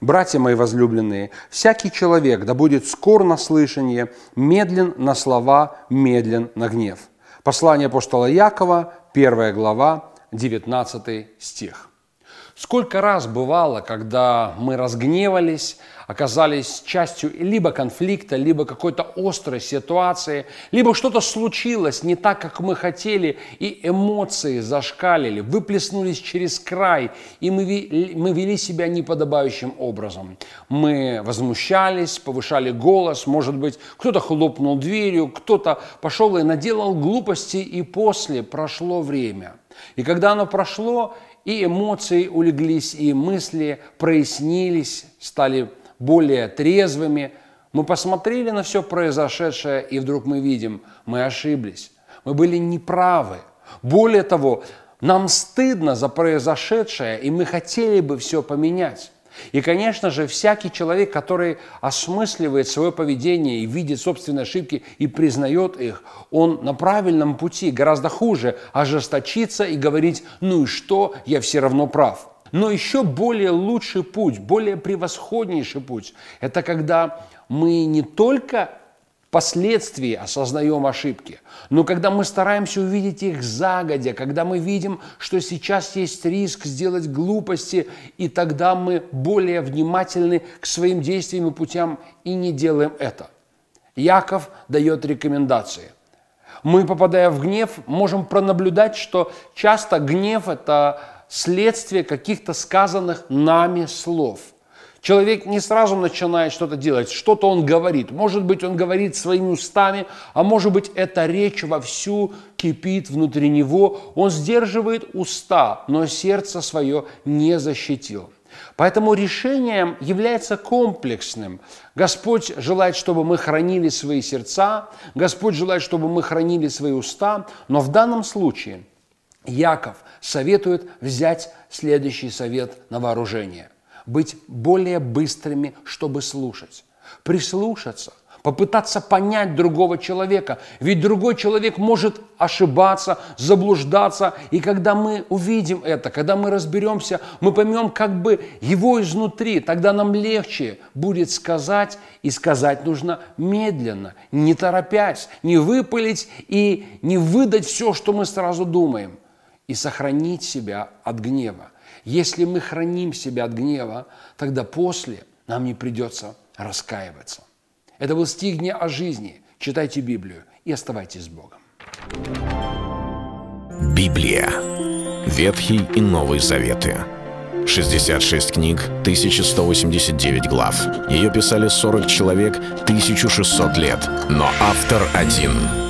братья мои возлюбленные, всякий человек да будет скор на слышание, медлен на слова, медлен на гнев. Послание апостола Якова, 1 глава, 19 стих. Сколько раз бывало, когда мы разгневались, оказались частью либо конфликта, либо какой-то острой ситуации, либо что-то случилось не так, как мы хотели, и эмоции зашкалили, выплеснулись через край, и мы, мы вели себя неподобающим образом. Мы возмущались, повышали голос, может быть, кто-то хлопнул дверью, кто-то пошел и наделал глупости, и после прошло время. И когда оно прошло, и эмоции улеглись, и мысли прояснились, стали более трезвыми. Мы посмотрели на все произошедшее, и вдруг мы видим, мы ошиблись, мы были неправы. Более того, нам стыдно за произошедшее, и мы хотели бы все поменять. И, конечно же, всякий человек, который осмысливает свое поведение и видит собственные ошибки и признает их, он на правильном пути. Гораздо хуже ожесточиться и говорить, ну и что, я все равно прав. Но еще более лучший путь, более превосходнейший путь, это когда мы не только впоследствии осознаем ошибки. Но когда мы стараемся увидеть их загодя, когда мы видим, что сейчас есть риск сделать глупости, и тогда мы более внимательны к своим действиям и путям и не делаем это. Яков дает рекомендации. Мы, попадая в гнев, можем пронаблюдать, что часто гнев – это следствие каких-то сказанных нами слов – Человек не сразу начинает что-то делать, что-то он говорит. Может быть, он говорит своими устами, а может быть, эта речь вовсю кипит внутри него. Он сдерживает уста, но сердце свое не защитил. Поэтому решением является комплексным. Господь желает, чтобы мы хранили свои сердца, Господь желает, чтобы мы хранили свои уста, но в данном случае Яков советует взять следующий совет на вооружение – быть более быстрыми, чтобы слушать, прислушаться, попытаться понять другого человека. Ведь другой человек может ошибаться, заблуждаться. И когда мы увидим это, когда мы разберемся, мы поймем как бы его изнутри, тогда нам легче будет сказать, и сказать нужно медленно, не торопясь, не выпалить и не выдать все, что мы сразу думаем, и сохранить себя от гнева. Если мы храним себя от гнева, тогда после нам не придется раскаиваться. Это был стих дня о жизни. Читайте Библию и оставайтесь с Богом. Библия. Ветхий и Новый Заветы. 66 книг, 1189 глав. Ее писали 40 человек, 1600 лет. Но автор один –